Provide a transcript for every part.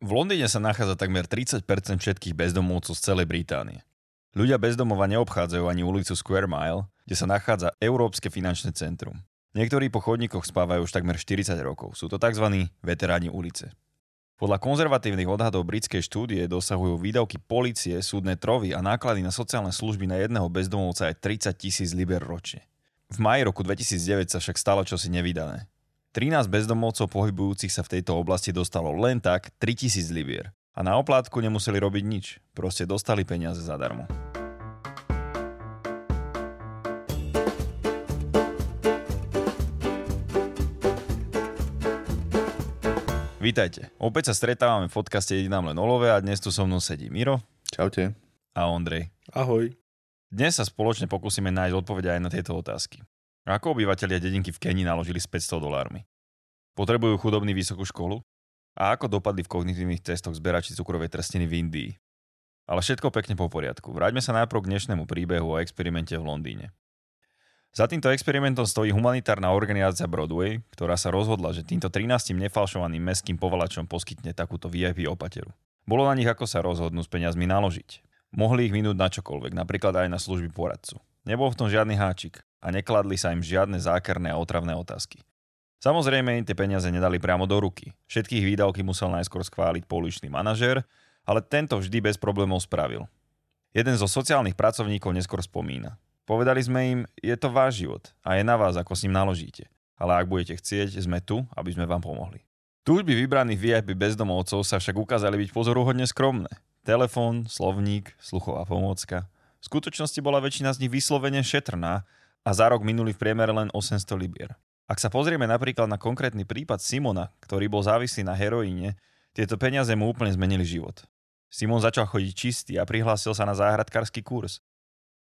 V Londýne sa nachádza takmer 30% všetkých bezdomovcov z celej Británie. Ľudia bezdomova neobchádzajú ani ulicu Square Mile, kde sa nachádza Európske finančné centrum. Niektorí po chodníkoch spávajú už takmer 40 rokov. Sú to tzv. veteráni ulice. Podľa konzervatívnych odhadov britskej štúdie dosahujú výdavky policie, súdne trovy a náklady na sociálne služby na jedného bezdomovca aj 30 tisíc liber ročne. V maji roku 2009 sa však stalo čosi nevydané. 13 bezdomovcov pohybujúcich sa v tejto oblasti dostalo len tak 3000 libier. A na oplátku nemuseli robiť nič, proste dostali peniaze zadarmo. Vítajte. Opäť sa stretávame v podcaste Jedinám len olove a dnes tu so mnou sedí Miro. Čaute. A Ondrej. Ahoj. Dnes sa spoločne pokúsime nájsť odpovede aj na tieto otázky. Ako obyvateľia dedinky v Kenii naložili s 500 dolármi? Potrebujú chudobný vysokú školu? A ako dopadli v kognitívnych testoch zberači cukrovej trstiny v Indii? Ale všetko pekne po poriadku. Vráťme sa najprv k dnešnému príbehu o experimente v Londýne. Za týmto experimentom stojí humanitárna organizácia Broadway, ktorá sa rozhodla, že týmto 13 nefalšovaným meským povalačom poskytne takúto VIP opateru. Bolo na nich, ako sa rozhodnú s peniazmi naložiť. Mohli ich minúť na čokoľvek, napríklad aj na služby poradcu. Nebol v tom žiadny háčik a nekladli sa im žiadne zákerné a otravné otázky. Samozrejme im tie peniaze nedali priamo do ruky. Všetkých výdavky musel najskôr schváliť pouličný manažér, ale tento vždy bez problémov spravil. Jeden zo sociálnych pracovníkov neskôr spomína. Povedali sme im, je to váš život a je na vás, ako s ním naložíte. Ale ak budete chcieť, sme tu, aby sme vám pomohli. Túžby vybraných VIP bezdomovcov sa však ukázali byť pozoruhodne skromné. Telefón, slovník, sluchová pomôcka. V skutočnosti bola väčšina z nich vyslovene šetrná a za rok minuli v priemere len 800 libier. Ak sa pozrieme napríklad na konkrétny prípad Simona, ktorý bol závislý na heroíne, tieto peniaze mu úplne zmenili život. Simon začal chodiť čistý a prihlásil sa na záhradkársky kurz.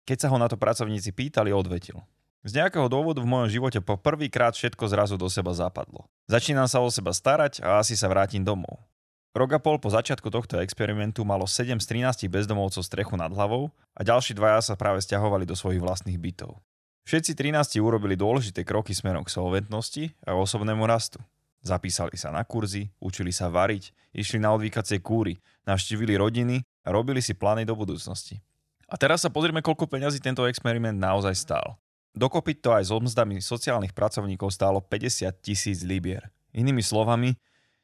Keď sa ho na to pracovníci pýtali, odvetil. Z nejakého dôvodu v mojom živote po prvýkrát všetko zrazu do seba zapadlo. Začínam sa o seba starať a asi sa vrátim domov. Rok a pol po začiatku tohto experimentu malo 7 z 13 bezdomovcov strechu nad hlavou a ďalší dvaja sa práve stiahovali do svojich vlastných bytov. Všetci 13 urobili dôležité kroky smerom k solventnosti a osobnému rastu. Zapísali sa na kurzy, učili sa variť, išli na odvykacie kúry, navštívili rodiny a robili si plány do budúcnosti. A teraz sa pozrieme, koľko peňazí tento experiment naozaj stál. Dokopy to aj so mzdami sociálnych pracovníkov stálo 50 tisíc libier. Inými slovami,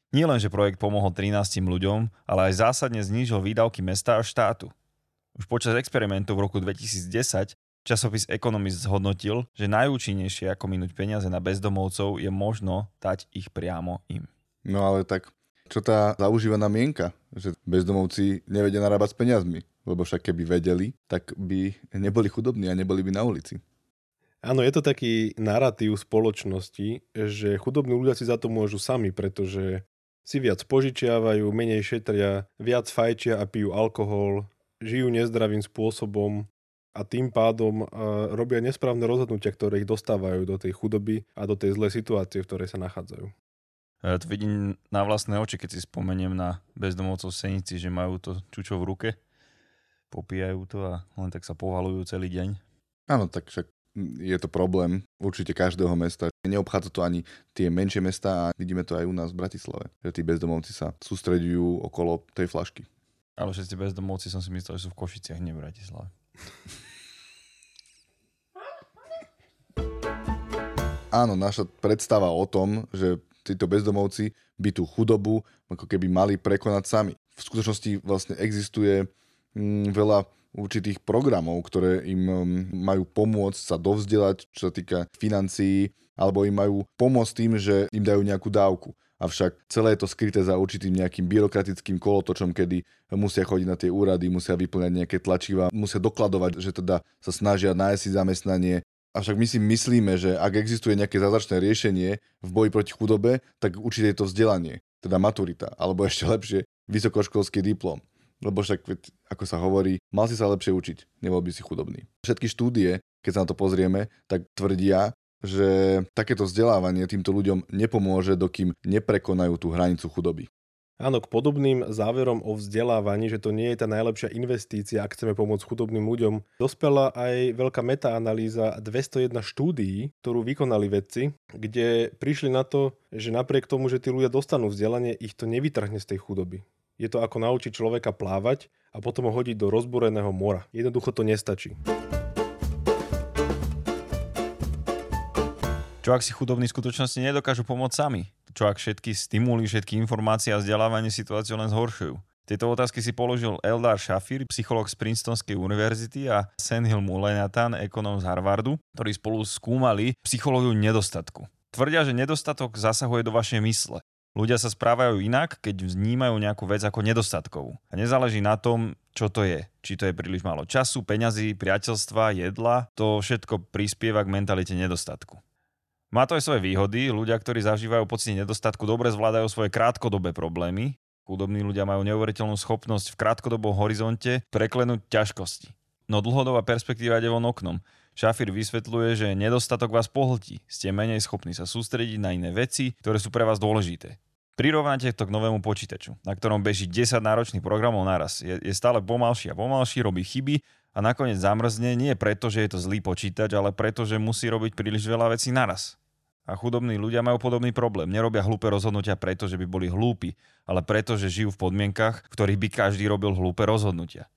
nie len, že projekt pomohol 13 ľuďom, ale aj zásadne znížil výdavky mesta a štátu. Už počas experimentu v roku 2010 Časopis Economist zhodnotil, že najúčinnejšie ako minúť peniaze na bezdomovcov je možno dať ich priamo im. No ale tak, čo tá zaužívaná mienka, že bezdomovci nevedia narábať s peniazmi, lebo však keby vedeli, tak by neboli chudobní a neboli by na ulici. Áno, je to taký narratív spoločnosti, že chudobní ľudia si za to môžu sami, pretože si viac požičiavajú, menej šetria, viac fajčia a pijú alkohol, žijú nezdravým spôsobom a tým pádom uh, robia nesprávne rozhodnutia, ktoré ich dostávajú do tej chudoby a do tej zlej situácie, v ktorej sa nachádzajú. Ja to vidím na vlastné oči, keď si spomeniem na bezdomovcov Senici, že majú to čučo v ruke, popíjajú to a len tak sa povalujú celý deň. Áno, tak však je to problém určite každého mesta. Neobchádza to ani tie menšie mesta a vidíme to aj u nás v Bratislave, že tí bezdomovci sa sústredujú okolo tej flašky. Ale všetci bezdomovci som si myslel, že sú v Košiciach, nie v Bratislave. Áno, naša predstava o tom, že títo bezdomovci by tú chudobu ako keby mali prekonať sami. V skutočnosti vlastne existuje mm, veľa určitých programov, ktoré im mm, majú pomôcť sa dovzdelať, čo sa týka financií, alebo im majú pomôcť tým, že im dajú nejakú dávku avšak celé je to skryté za určitým nejakým byrokratickým kolotočom, kedy musia chodiť na tie úrady, musia vyplňať nejaké tlačiva, musia dokladovať, že teda sa snažia nájsť si zamestnanie. Avšak my si myslíme, že ak existuje nejaké zázračné riešenie v boji proti chudobe, tak určite je to vzdelanie, teda maturita, alebo ešte lepšie vysokoškolský diplom. Lebo však, ako sa hovorí, mal si sa lepšie učiť, nebol by si chudobný. Všetky štúdie, keď sa na to pozrieme, tak tvrdia, že takéto vzdelávanie týmto ľuďom nepomôže, dokým neprekonajú tú hranicu chudoby. Áno, k podobným záverom o vzdelávaní, že to nie je tá najlepšia investícia, ak chceme pomôcť chudobným ľuďom, dospela aj veľká metaanalýza 201 štúdií, ktorú vykonali vedci, kde prišli na to, že napriek tomu, že tí ľudia dostanú vzdelanie, ich to nevytrhne z tej chudoby. Je to ako naučiť človeka plávať a potom ho hodiť do rozboreného mora. Jednoducho to nestačí. Čo ak si chudobní v skutočnosti nedokážu pomôcť sami? Čo ak všetky stimuly, všetky informácie a vzdelávanie situáciu len zhoršujú? Tieto otázky si položil Eldar Shafir, psycholog z Princetonskej univerzity a Senhil Mulenatan, ekonóm z Harvardu, ktorí spolu skúmali psychológiu nedostatku. Tvrdia, že nedostatok zasahuje do vašej mysle. Ľudia sa správajú inak, keď vnímajú nejakú vec ako nedostatkovú. A nezáleží na tom, čo to je. Či to je príliš málo času, peňazí, priateľstva, jedla. To všetko prispieva k mentalite nedostatku. Má to aj svoje výhody. Ľudia, ktorí zažívajú pocit nedostatku, dobre zvládajú svoje krátkodobé problémy. Chudobní ľudia majú neuveriteľnú schopnosť v krátkodobom horizonte preklenúť ťažkosti. No dlhodobá perspektíva ide von oknom. Šafir vysvetľuje, že nedostatok vás pohltí. Ste menej schopní sa sústrediť na iné veci, ktoré sú pre vás dôležité. Prirovnáte to k novému počítaču, na ktorom beží 10 náročných programov naraz. Je, je stále pomalší a pomalší, robí chyby a nakoniec zamrzne nie preto, že je to zlý počítač, ale preto, že musí robiť príliš veľa vecí naraz. A chudobní ľudia majú podobný problém. Nerobia hlúpe rozhodnutia preto, že by boli hlúpi, ale preto, že žijú v podmienkach, v ktorých by každý robil hlúpe rozhodnutia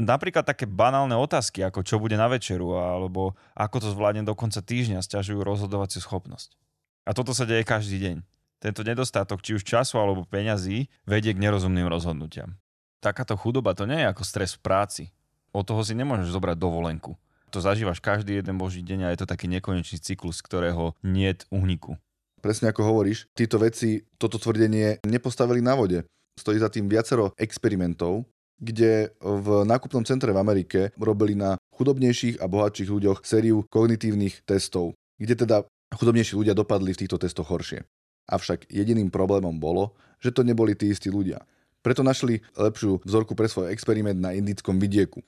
napríklad také banálne otázky, ako čo bude na večeru, alebo ako to zvládne do konca týždňa, stiažujú rozhodovaciu schopnosť. A toto sa deje každý deň. Tento nedostatok či už času alebo peňazí vedie k nerozumným rozhodnutiam. Takáto chudoba to nie je ako stres v práci. Od toho si nemôžeš zobrať dovolenku. To zažívaš každý jeden boží deň a je to taký nekonečný cyklus, ktorého niet uhniku. Presne ako hovoríš, títo veci, toto tvrdenie nepostavili na vode. Stojí za tým viacero experimentov, kde v nákupnom centre v Amerike robili na chudobnejších a bohatších ľuďoch sériu kognitívnych testov, kde teda chudobnejší ľudia dopadli v týchto testoch horšie. Avšak jediným problémom bolo, že to neboli tí istí ľudia. Preto našli lepšiu vzorku pre svoj experiment na indickom vidieku.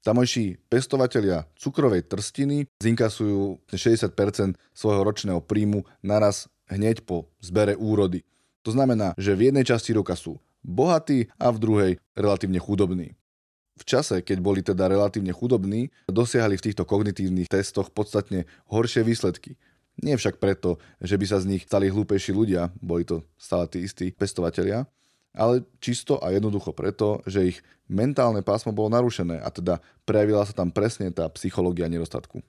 Tamojší pestovatelia cukrovej trstiny zinkasujú 60% svojho ročného príjmu naraz hneď po zbere úrody. To znamená, že v jednej časti roka sú bohatí a v druhej relatívne chudobní. V čase, keď boli teda relatívne chudobní, dosiahli v týchto kognitívnych testoch podstatne horšie výsledky. Nie však preto, že by sa z nich stali hlúpejší ľudia, boli to stále tí istí pestovatelia, ale čisto a jednoducho preto, že ich mentálne pásmo bolo narušené a teda prejavila sa tam presne tá psychológia nedostatku.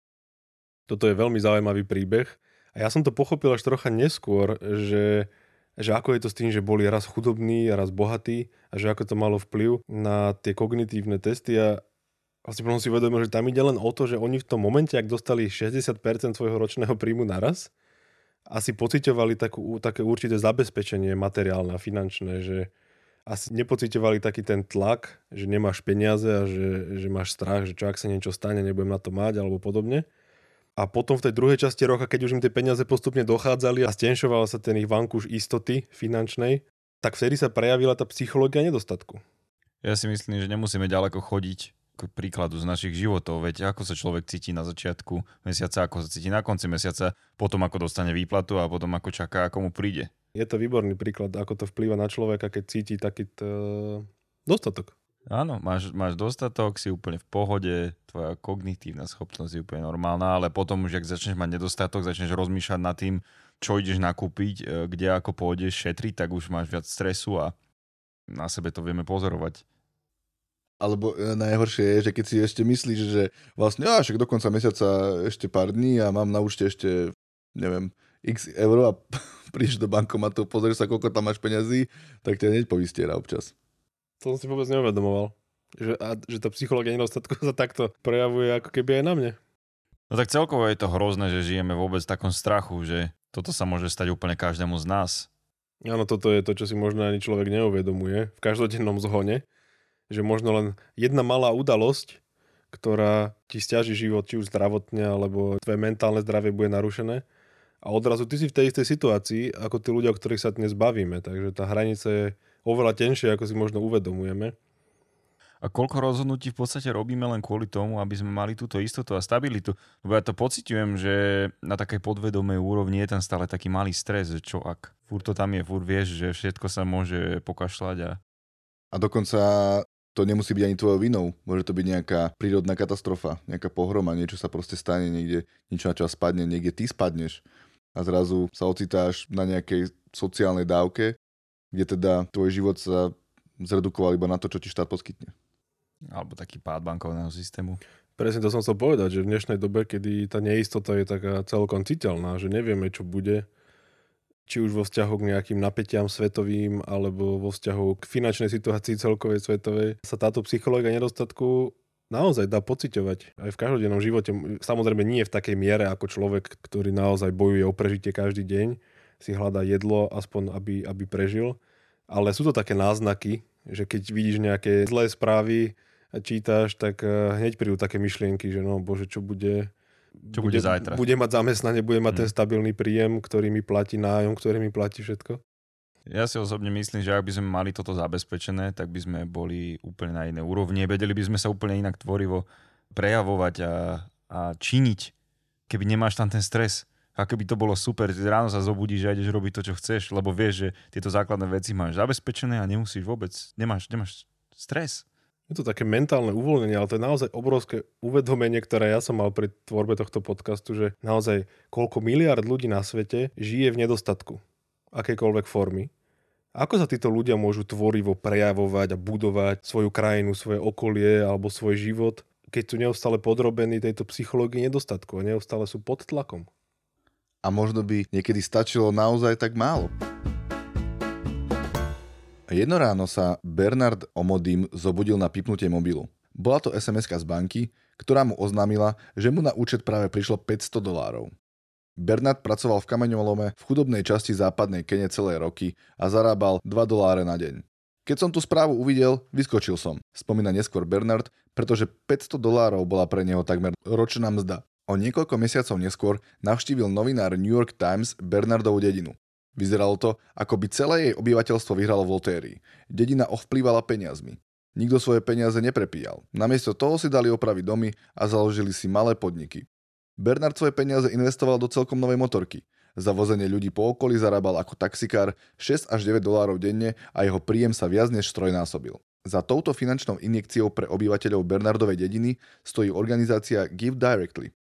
Toto je veľmi zaujímavý príbeh a ja som to pochopil až trocha neskôr, že že ako je to s tým, že boli raz chudobní a raz bohatí a že ako to malo vplyv na tie kognitívne testy a vlastne potom si uvedomil, že tam ide len o to, že oni v tom momente, ak dostali 60% svojho ročného príjmu naraz, asi pocitovali také určité zabezpečenie materiálne a finančné, že asi nepocitovali taký ten tlak, že nemáš peniaze a že, že máš strach, že čo ak sa niečo stane, nebudem na to mať alebo podobne. A potom v tej druhej časti roka, keď už im tie peniaze postupne dochádzali a stenšoval sa ten ich vankúš istoty finančnej, tak vtedy sa prejavila tá psychológia nedostatku. Ja si myslím, že nemusíme ďaleko chodiť k príkladu z našich životov. Veď ako sa človek cíti na začiatku mesiaca, ako sa cíti na konci mesiaca, potom ako dostane výplatu a potom ako čaká, ako mu príde. Je to výborný príklad, ako to vplýva na človeka, keď cíti takýto dostatok. Áno, máš, máš dostatok, si úplne v pohode, tvoja kognitívna schopnosť je úplne normálna, ale potom už, ak začneš mať nedostatok, začneš rozmýšľať nad tým, čo ideš nakúpiť, e, kde ako pôjdeš šetriť, tak už máš viac stresu a na sebe to vieme pozorovať. Alebo e, najhoršie je, že keď si ešte myslíš, že vlastne, a však do konca mesiaca ešte pár dní a mám na účte ešte, neviem, x eur a prídeš do bankomatu, pozrieš sa, koľko tam máš peňazí, tak ťa hneď povystiera občas. To som si vôbec neuvedomoval. Že, a, že tá psychológia nedostatku sa takto prejavuje ako keby aj na mne. No tak celkovo je to hrozné, že žijeme vôbec v takom strachu, že toto sa môže stať úplne každému z nás. Áno, toto je to, čo si možno ani človek neuvedomuje v každodennom zhone, že možno len jedna malá udalosť, ktorá ti stiaží život, či už zdravotne, alebo tvoje mentálne zdravie bude narušené. A odrazu ty si v tej istej situácii, ako tí ľudia, o ktorých sa dnes bavíme. Takže tá hranica je oveľa tenšie, ako si možno uvedomujeme. A koľko rozhodnutí v podstate robíme len kvôli tomu, aby sme mali túto istotu a stabilitu. Lebo ja to pociťujem, že na takej podvedomej úrovni je tam stále taký malý stres, že čo ak. Fúr to tam je, fúr vieš, že všetko sa môže pokašľať. A... a dokonca to nemusí byť ani tvojou vinou. Môže to byť nejaká prírodná katastrofa, nejaká pohroma, niečo sa proste stane niekde, niečo na čo spadne, niekde ty spadneš a zrazu sa ocitáš na nejakej sociálnej dávke, kde teda tvoj život sa zredukoval iba na to, čo ti štát poskytne. Alebo taký pád bankovného systému. Presne to som chcel povedať, že v dnešnej dobe, kedy tá neistota je taká celkom citeľná, že nevieme, čo bude, či už vo vzťahu k nejakým napätiam svetovým alebo vo vzťahu k finančnej situácii celkovej svetovej, sa táto psychológia nedostatku naozaj dá pociťovať aj v každodennom živote. Samozrejme nie v takej miere ako človek, ktorý naozaj bojuje o prežitie každý deň, si hľadá jedlo, aspoň aby, aby prežil. Ale sú to také náznaky, že keď vidíš nejaké zlé správy a čítaš, tak eh, hneď prídu také myšlienky, že no bože, čo bude, čo bude, bude zajtra? Bude mať zamestnanie, bude mať hmm. ten stabilný príjem, ktorý mi platí nájom, ktorý mi platí všetko? Ja si osobne myslím, že ak by sme mali toto zabezpečené, tak by sme boli úplne na inej úrovni. Vedeli by sme sa úplne inak tvorivo prejavovať a, a činiť, keby nemáš tam ten stres. A keby to bolo super, ráno sa zobudíš a ideš robiť to, čo chceš, lebo vieš, že tieto základné veci máš zabezpečené a nemusíš vôbec, nemáš, nemáš stres. Je to také mentálne uvoľnenie, ale to je naozaj obrovské uvedomenie, ktoré ja som mal pri tvorbe tohto podcastu, že naozaj koľko miliard ľudí na svete žije v nedostatku akejkoľvek formy. Ako sa títo ľudia môžu tvorivo prejavovať a budovať svoju krajinu, svoje okolie alebo svoj život, keď sú neustále podrobení tejto psychológii nedostatku a neustále sú pod tlakom? A možno by niekedy stačilo naozaj tak málo. Jedno ráno sa Bernard Omodim zobudil na pipnutie mobilu. Bola to sms z banky, ktorá mu oznámila, že mu na účet práve prišlo 500 dolárov. Bernard pracoval v kameňolome v chudobnej časti západnej Kene celé roky a zarábal 2 doláre na deň. Keď som tú správu uvidel, vyskočil som, spomína neskôr Bernard, pretože 500 dolárov bola pre neho takmer ročná mzda. O niekoľko mesiacov neskôr navštívil novinár New York Times Bernardovú dedinu. Vyzeralo to, ako by celé jej obyvateľstvo vyhralo v lotérii. Dedina ovplývala peniazmi. Nikto svoje peniaze neprepíjal. Namiesto toho si dali opraviť domy a založili si malé podniky. Bernard svoje peniaze investoval do celkom novej motorky. Za vozenie ľudí po okolí zarábal ako taxikár 6 až 9 dolárov denne a jeho príjem sa viac než trojnásobil. Za touto finančnou injekciou pre obyvateľov Bernardovej dediny stojí organizácia Give Directly.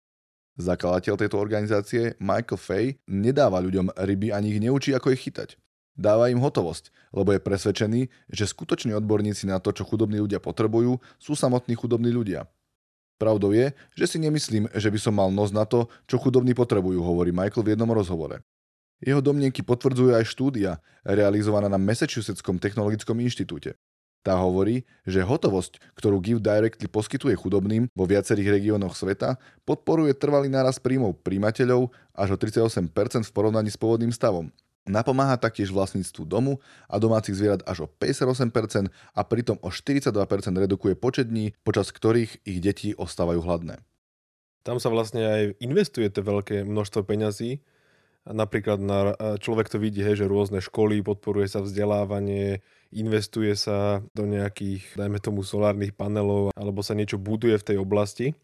Zakladateľ tejto organizácie, Michael Fay, nedáva ľuďom ryby ani ich neučí, ako ich chytať. Dáva im hotovosť, lebo je presvedčený, že skutoční odborníci na to, čo chudobní ľudia potrebujú, sú samotní chudobní ľudia. Pravdou je, že si nemyslím, že by som mal nos na to, čo chudobní potrebujú, hovorí Michael v jednom rozhovore. Jeho domnienky potvrdzuje aj štúdia, realizovaná na Massachusettskom technologickom inštitúte. Tá hovorí, že hotovosť, ktorú Give Directly poskytuje chudobným vo viacerých regiónoch sveta, podporuje trvalý náraz príjmov príjimateľov až o 38% v porovnaní s pôvodným stavom. Napomáha taktiež vlastníctvu domu a domácich zvierat až o 58% a pritom o 42% redukuje počet dní, počas ktorých ich deti ostávajú hladné. Tam sa vlastne aj investuje to veľké množstvo peňazí Napríklad na, človek to vidí, hej, že rôzne školy, podporuje sa vzdelávanie, investuje sa do nejakých, dajme tomu, solárnych panelov, alebo sa niečo buduje v tej oblasti.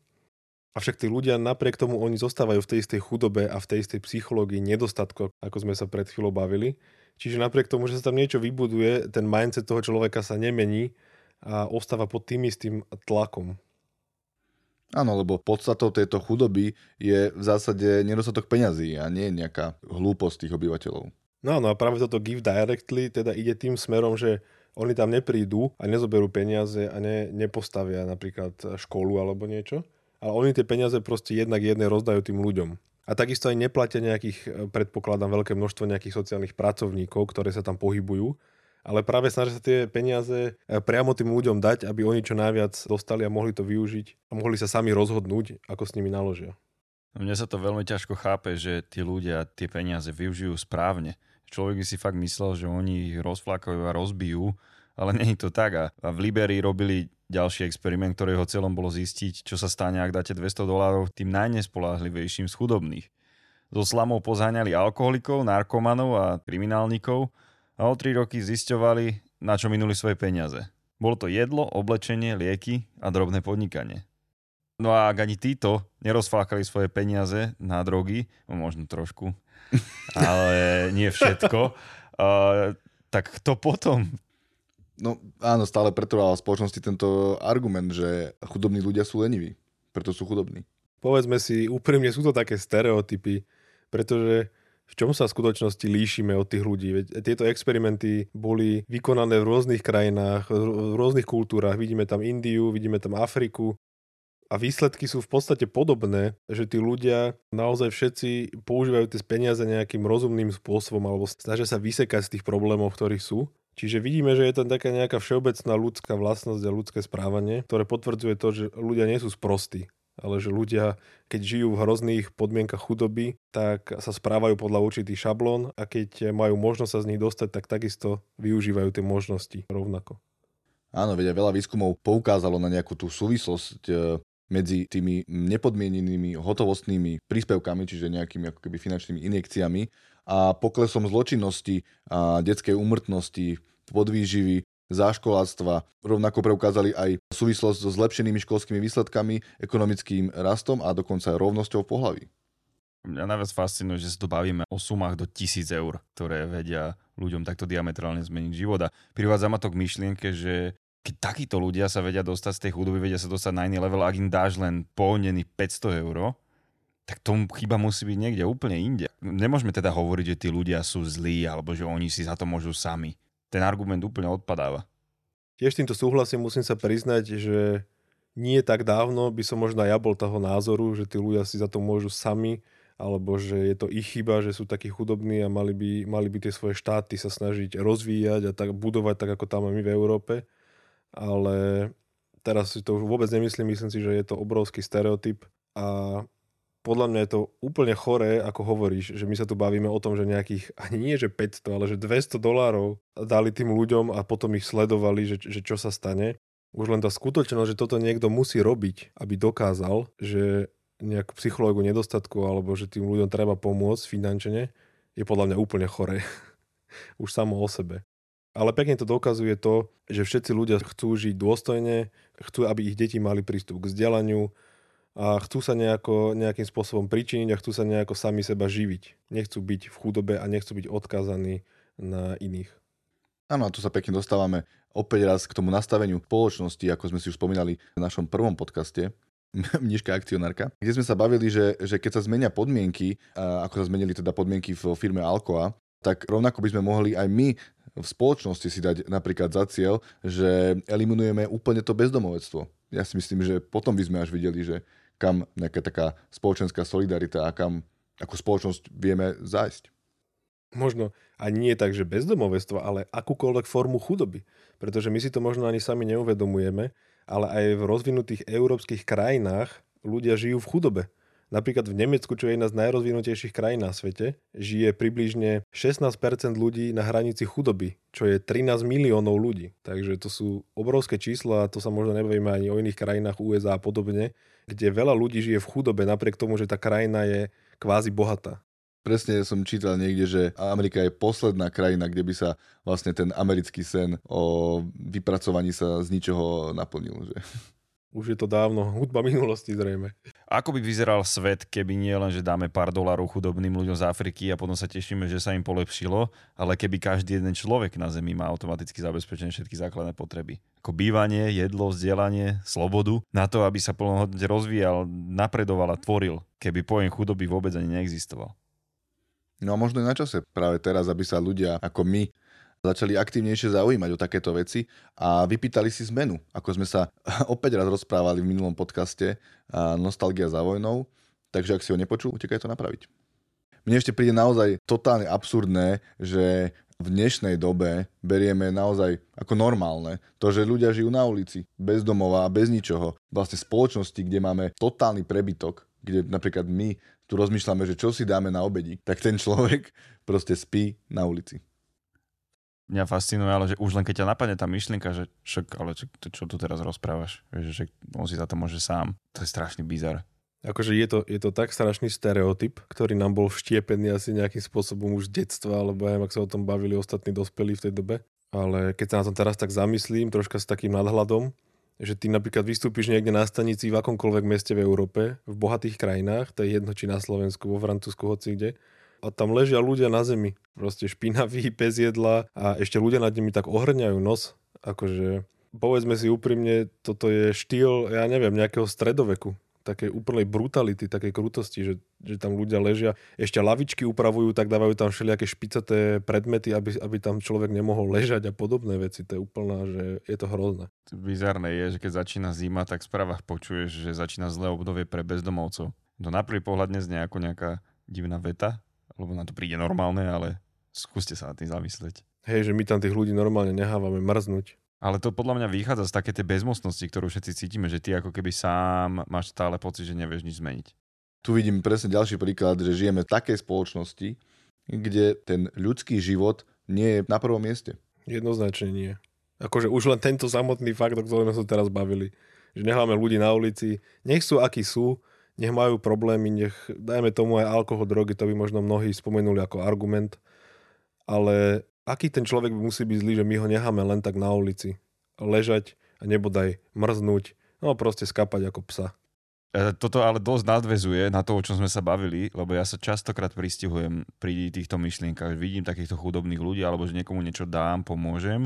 Avšak tí ľudia napriek tomu oni zostávajú v tej istej chudobe a v tej istej psychológii nedostatku, ako sme sa pred chvíľou bavili. Čiže napriek tomu, že sa tam niečo vybuduje, ten mindset toho človeka sa nemení a ostáva pod tým istým tlakom. Áno, lebo podstatou tejto chudoby je v zásade nedostatok peňazí a nie nejaká hlúposť tých obyvateľov. No áno, a práve toto Give Directly teda ide tým smerom, že oni tam neprídu a nezoberú peniaze a ne, nepostavia napríklad školu alebo niečo, ale oni tie peniaze proste jednak jedné rozdajú tým ľuďom. A takisto aj neplatia nejakých, predpokladám, veľké množstvo nejakých sociálnych pracovníkov, ktoré sa tam pohybujú, ale práve snažia sa tie peniaze e, priamo tým ľuďom dať, aby oni čo najviac dostali a mohli to využiť a mohli sa sami rozhodnúť, ako s nimi naložia. Mne sa to veľmi ťažko chápe, že tí ľudia tie peniaze využijú správne. Človek by si fakt myslel, že oni ich rozflakajú a rozbijú, ale nie je to tak. A v Liberii robili ďalší experiment, ktorého cieľom bolo zistiť, čo sa stane, ak dáte 200 dolárov tým najnespolahlivejším z chudobných. Zo slamov pozáňali alkoholikov, narkomanov a kriminálnikov a o 3 roky zisťovali, na čo minuli svoje peniaze. Bolo to jedlo, oblečenie, lieky a drobné podnikanie. No a ak ani títo nerozflákali svoje peniaze na drogy, no možno trošku, ale nie všetko, uh, tak kto potom? No áno, stále pretrváva v spoločnosti tento argument, že chudobní ľudia sú leniví, preto sú chudobní. Povedzme si úprimne, sú to také stereotypy, pretože v čom sa v skutočnosti líšime od tých ľudí. Veď tieto experimenty boli vykonané v rôznych krajinách, v rôznych kultúrach. Vidíme tam Indiu, vidíme tam Afriku. A výsledky sú v podstate podobné, že tí ľudia naozaj všetci používajú tie peniaze nejakým rozumným spôsobom alebo snažia sa vysekať z tých problémov, ktorých sú. Čiže vidíme, že je to taká nejaká všeobecná ľudská vlastnosť a ľudské správanie, ktoré potvrdzuje to, že ľudia nie sú sprostí ale že ľudia, keď žijú v hrozných podmienkach chudoby, tak sa správajú podľa určitých šablón a keď majú možnosť sa z nich dostať, tak takisto využívajú tie možnosti rovnako. Áno, vedia, veľa výskumov poukázalo na nejakú tú súvislosť e, medzi tými nepodmienenými hotovostnými príspevkami, čiže nejakými ako keby finančnými injekciami a poklesom zločinnosti a detskej úmrtnosti, podvýživy záškoláctva. Rovnako preukázali aj súvislosť so zlepšenými školskými výsledkami, ekonomickým rastom a dokonca aj rovnosťou pohlaví. Mňa najviac fascinuje, že sa tu bavíme o sumách do tisíc eur, ktoré vedia ľuďom takto diametrálne zmeniť život. A privádza ma to k myšlienke, že keď takíto ľudia sa vedia dostať z tej chudoby, vedia sa dostať na iný level, ak im dáš len pohodnený 500 eur, tak tomu chyba musí byť niekde úplne inde. Nemôžeme teda hovoriť, že tí ľudia sú zlí, alebo že oni si za to môžu sami ten argument úplne odpadáva. Tiež týmto súhlasím, musím sa priznať, že nie tak dávno by som možno aj ja bol toho názoru, že tí ľudia si za to môžu sami, alebo že je to ich chyba, že sú takí chudobní a mali by, mali by tie svoje štáty sa snažiť rozvíjať a tak budovať tak, ako tam my v Európe. Ale teraz si to už vôbec nemyslím, myslím si, že je to obrovský stereotyp a podľa mňa je to úplne choré, ako hovoríš, že my sa tu bavíme o tom, že nejakých, ani nie že 500, ale že 200 dolárov dali tým ľuďom a potom ich sledovali, že, že čo sa stane. Už len tá skutočnosť, že toto niekto musí robiť, aby dokázal, že nejakú psychológu nedostatku alebo že tým ľuďom treba pomôcť finančne, je podľa mňa úplne choré. Už samo o sebe. Ale pekne to dokazuje to, že všetci ľudia chcú žiť dôstojne, chcú, aby ich deti mali prístup k vzdelaniu, a chcú sa nejako, nejakým spôsobom pričiniť a chcú sa nejako sami seba živiť. Nechcú byť v chudobe a nechcú byť odkázaní na iných. Áno, a tu sa pekne dostávame opäť raz k tomu nastaveniu spoločnosti, ako sme si už spomínali v našom prvom podcaste, Mniška akcionárka, kde sme sa bavili, že, že keď sa zmenia podmienky, ako sa zmenili teda podmienky v firme Alcoa, tak rovnako by sme mohli aj my v spoločnosti si dať napríklad za cieľ, že eliminujeme úplne to bezdomovectvo. Ja si myslím, že potom by sme až videli, že kam nejaká taká spoločenská solidarita a kam ako spoločnosť vieme zájsť. Možno a nie tak, že bezdomovestvo, ale akúkoľvek formu chudoby. Pretože my si to možno ani sami neuvedomujeme, ale aj v rozvinutých európskych krajinách ľudia žijú v chudobe. Napríklad v Nemecku, čo je jedna z najrozvinutejších krajín na svete, žije približne 16% ľudí na hranici chudoby, čo je 13 miliónov ľudí. Takže to sú obrovské čísla to sa možno nebavíme ani o iných krajinách USA a podobne, kde veľa ľudí žije v chudobe napriek tomu, že tá krajina je kvázi bohatá. Presne som čítal niekde, že Amerika je posledná krajina, kde by sa vlastne ten americký sen o vypracovaní sa z ničoho naplnil. Že? Už je to dávno, hudba minulosti zrejme. Ako by vyzeral svet, keby nie len, že dáme pár dolárov chudobným ľuďom z Afriky a potom sa tešíme, že sa im polepšilo, ale keby každý jeden človek na Zemi má automaticky zabezpečené všetky základné potreby. Ako bývanie, jedlo, vzdelanie, slobodu, na to, aby sa plnohodne rozvíjal, napredoval a tvoril, keby pojem chudoby vôbec ani neexistoval. No a možno je na čase práve teraz, aby sa ľudia ako my začali aktívnejšie zaujímať o takéto veci a vypýtali si zmenu. Ako sme sa opäť raz rozprávali v minulom podcaste Nostalgia za vojnou, takže ak si ho nepočul, utekaj to napraviť. Mne ešte príde naozaj totálne absurdné, že v dnešnej dobe berieme naozaj ako normálne to, že ľudia žijú na ulici, bez domova a bez ničoho. Vlastne spoločnosti, kde máme totálny prebytok, kde napríklad my tu rozmýšľame, že čo si dáme na obedi, tak ten človek proste spí na ulici mňa fascinuje, ale že už len keď ťa napadne tá myšlienka, že však, ale čo, čo tu teraz rozprávaš, že, že on si za to môže sám, to je strašný bizar. Akože je to, je to tak strašný stereotyp, ktorý nám bol vštiepený asi nejakým spôsobom už detstva, alebo aj ak sa o tom bavili ostatní dospelí v tej dobe. Ale keď sa na tom teraz tak zamyslím, troška s takým nadhľadom, že ty napríklad vystúpiš niekde na stanici v akomkoľvek meste v Európe, v bohatých krajinách, to je jedno či na Slovensku, vo Francúzsku, hoci kde, a tam ležia ľudia na zemi, proste špinaví, bez jedla a ešte ľudia nad nimi tak ohrňajú nos, akože povedzme si úprimne, toto je štýl, ja neviem, nejakého stredoveku. takej úplnej brutality, takej krutosti, že, že tam ľudia ležia, ešte lavičky upravujú, tak dávajú tam všelijaké špicaté predmety, aby, aby tam človek nemohol ležať a podobné veci. To je úplná, že je to hrozné. Bizarné je, že keď začína zima, tak v správach počuješ, že začína zlé obdobie pre bezdomovcov. To na prvý pohľad neznie ako nejaká divná veta, lebo na to príde normálne, ale skúste sa na tým zamyslieť. Hej, že my tam tých ľudí normálne nehávame mrznúť. Ale to podľa mňa vychádza z také tej bezmocnosti, ktorú všetci cítime, že ty ako keby sám máš stále pocit, že nevieš nič zmeniť. Tu vidím presne ďalší príklad, že žijeme v takej spoločnosti, kde ten ľudský život nie je na prvom mieste. Jednoznačne nie. Akože už len tento samotný fakt, o ktorom sme sa teraz bavili. Že necháme ľudí na ulici, nech sú akí sú, nech majú problémy, nech dajme tomu aj alkohol, drogy, to by možno mnohí spomenuli ako argument, ale aký ten človek musí byť zlý, že my ho necháme len tak na ulici ležať a nebodaj mrznúť, no proste skapať ako psa. E, toto ale dosť nadvezuje na to, o čom sme sa bavili, lebo ja sa častokrát pristihujem pri týchto myšlienkach. Vidím takýchto chudobných ľudí, alebo že niekomu niečo dám, pomôžem,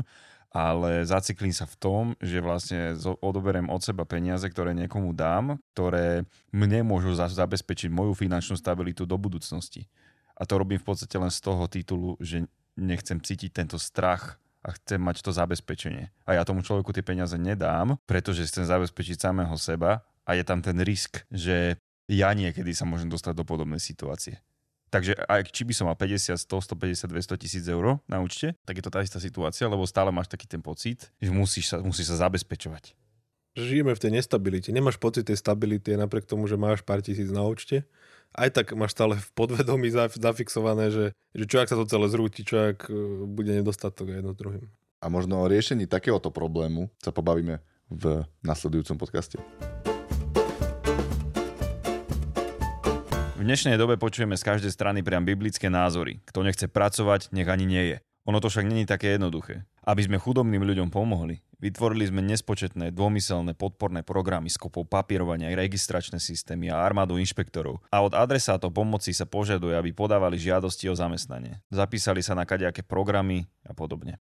ale zaciklím sa v tom, že vlastne odoberiem od seba peniaze, ktoré niekomu dám, ktoré mne môžu zabezpečiť moju finančnú stabilitu do budúcnosti. A to robím v podstate len z toho titulu, že nechcem cítiť tento strach a chcem mať to zabezpečenie. A ja tomu človeku tie peniaze nedám, pretože chcem zabezpečiť samého seba a je tam ten risk, že ja niekedy sa môžem dostať do podobnej situácie. Takže aj či by som mal 50, 100, 150, 200 tisíc eur na účte, tak je to tá istá situácia, lebo stále máš taký ten pocit, že musíš sa, musíš sa zabezpečovať. Žijeme v tej nestabilite. Nemáš pocit tej stability napriek tomu, že máš pár tisíc na účte aj tak máš stále v podvedomí zafixované, že, že čo ak sa to celé zrúti, čo ak e, bude nedostatok jedno druhým. A možno o riešení takéhoto problému sa pobavíme v nasledujúcom podcaste. V dnešnej dobe počujeme z každej strany priam biblické názory. Kto nechce pracovať, nech ani nie je. Ono to však není také jednoduché. Aby sme chudobným ľuďom pomohli, vytvorili sme nespočetné dômyselné podporné programy s kopou papierovania, registračné systémy a armádu inšpektorov. A od adresátov pomoci sa požaduje, aby podávali žiadosti o zamestnanie. Zapísali sa na kadejaké programy a podobne.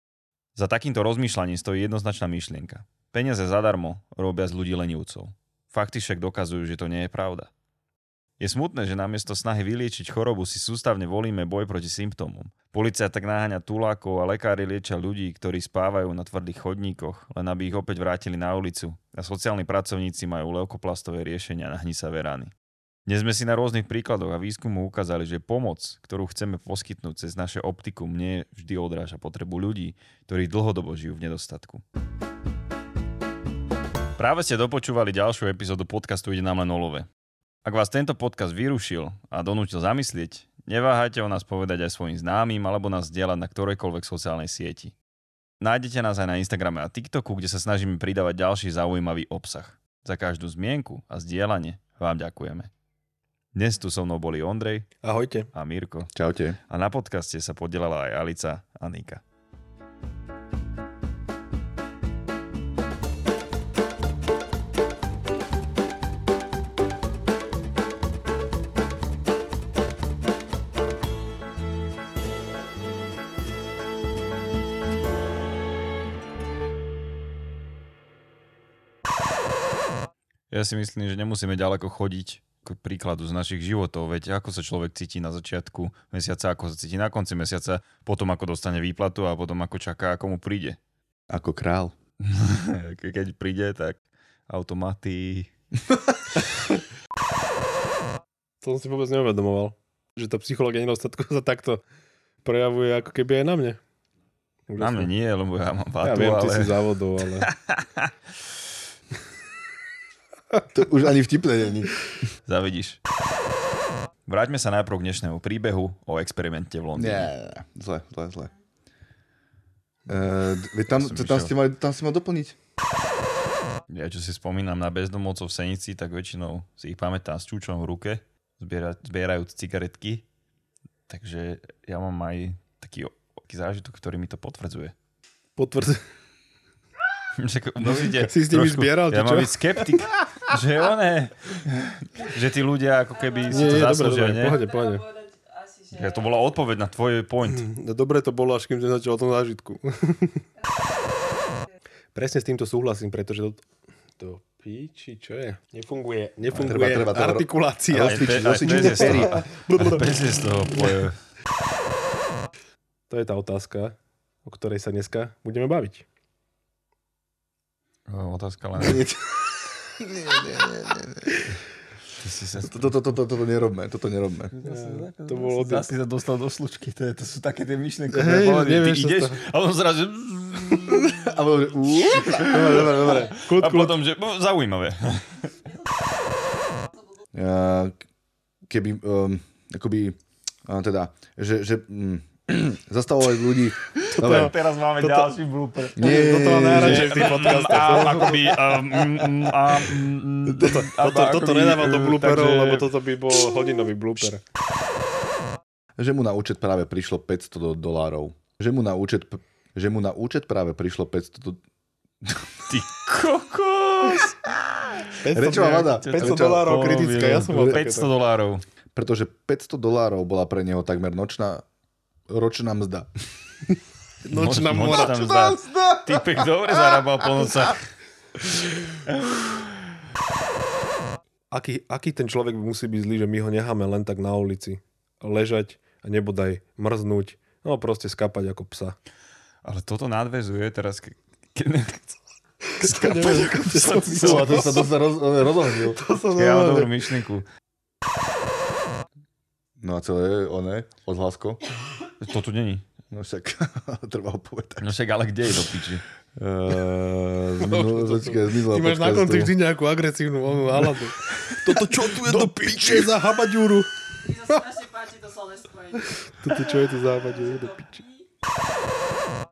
Za takýmto rozmýšľaním stojí jednoznačná myšlienka. Peniaze zadarmo robia z ľudí lenivcov. Fakty však dokazujú, že to nie je pravda. Je smutné, že namiesto snahy vyliečiť chorobu si sústavne volíme boj proti symptómom. Polícia tak naháňa tulákov a lekári liečia ľudí, ktorí spávajú na tvrdých chodníkoch, len aby ich opäť vrátili na ulicu. A sociálni pracovníci majú leukoplastové riešenia na hnisavé rany. Dnes sme si na rôznych príkladoch a výskumu ukázali, že pomoc, ktorú chceme poskytnúť cez naše optikum, nie vždy odráža potrebu ľudí, ktorí dlhodobo žijú v nedostatku. Práve ste dopočúvali ďalšiu epizódu podcastu Ide nám len o love. Ak vás tento podcast vyrušil a donútil zamyslieť, neváhajte o nás povedať aj svojim známym alebo nás zdieľať na ktorejkoľvek sociálnej sieti. Nájdete nás aj na Instagrame a TikToku, kde sa snažíme pridávať ďalší zaujímavý obsah. Za každú zmienku a zdieľanie vám ďakujeme. Dnes tu so mnou boli Ondrej. Ahojte. A Mirko. Čaute. A na podcaste sa podielala aj Alica a Nika. Ja si myslím, že nemusíme ďaleko chodiť k príkladu z našich životov, veď ako sa človek cíti na začiatku mesiaca, ako sa cíti na konci mesiaca, potom ako dostane výplatu a potom ako čaká, ako mu príde. Ako král. Keď príde, tak automaty. to som si vôbec neuvedomoval, že tá psychológia nedostatku sa takto prejavuje ako keby aj na mne. Na mne nie, lebo ja mám vatu, Ja viem, ale... ty si závodov, ale... To už ani vtipné není. Zavidíš. Vráťme sa najprv k dnešnému príbehu o experimente v Londýne. Nie, zle, zle, zle. Uh, tam, to, tam, ste mali, tam si mal doplniť. Ja čo si spomínam na bezdomovcov v Senici, tak väčšinou si ich pamätám s čúčom v ruke, zbiera, zbierajúc cigaretky. Takže ja mám aj taký, taký zážitok, ktorý mi to potvrdzuje. Potvrdzuje? Musíte si s nimi zbieral, ja mám byť skeptik, že one, že tí ľudia ako keby si to zaslúžia, nie? Pohode, pohode. Ja to bola odpoveď na tvoj point. No dobre to bolo, až kým som začal o tom zážitku. Presne s týmto súhlasím, pretože to, to píči, čo je? Nefunguje. Nefunguje Treba- treba to artikulácia. roz- Rozcvičiť, rozcvičiť z pery. toho- pes je z toho poje. To je tá otázka, o ktorej sa dneska budeme baviť. Otázka len. Nie, Ty si sa... Toto, toto, toto, toto nerobme, toto nerobme. To bolo od... Zase sa dostal do slučky, to, je, to sú také tie myšlenky. Hej, povedali, nevieš, ty ideš to- a on zrazu... A potom, že, uú, Dobre, dobre, dobre. Kľud, A potom, že zaujímavé. keby, um, akoby, teda, že, že um, zastavovať ľudí. Dobre, Teraz máme Toto- ďalší blooper. nie, Toto mám najradšej v tých podcastoch. akoby... A, mm, mm, mm, Toto, toto, toto nedávam do eh, blooperov, lebo toto by bol hodinový blooper. že mu na účet práve prišlo 500 do, dolárov. Že mu na účet, že mu na účet práve prišlo 500 do, Ty kokos! Rečová vada. 500 Rečová- dolárov kritická, ja som mal 500 takéto. dolárov. pretože 500 dolárov bola pre neho takmer nočná ročná mzda. Nočná Noč- mora. nočná mzda. Typek dobre zarábal po nocách. Aký, aký ten človek musí byť zlý, že my ho necháme len tak na ulici ležať a nebodaj mrznúť, no proste skapať ako psa. Ale toto nadvezuje teraz, ke- keď... neviem, ako to som No, a to sa, to sa roz, rozohnil. Ja mám dobrú myšlienku. No a celé, one, odhlasko. To tu není. No však, treba ho povedať. No však ale kde je do piči? Uh, Ty máš na konci vždy nejakú agresívnu onú náladu. Toto čo tu je do piče za habaďúru? Mi sa strašne páči to slovné spojenie. Toto čo je to za habaďúru do piče?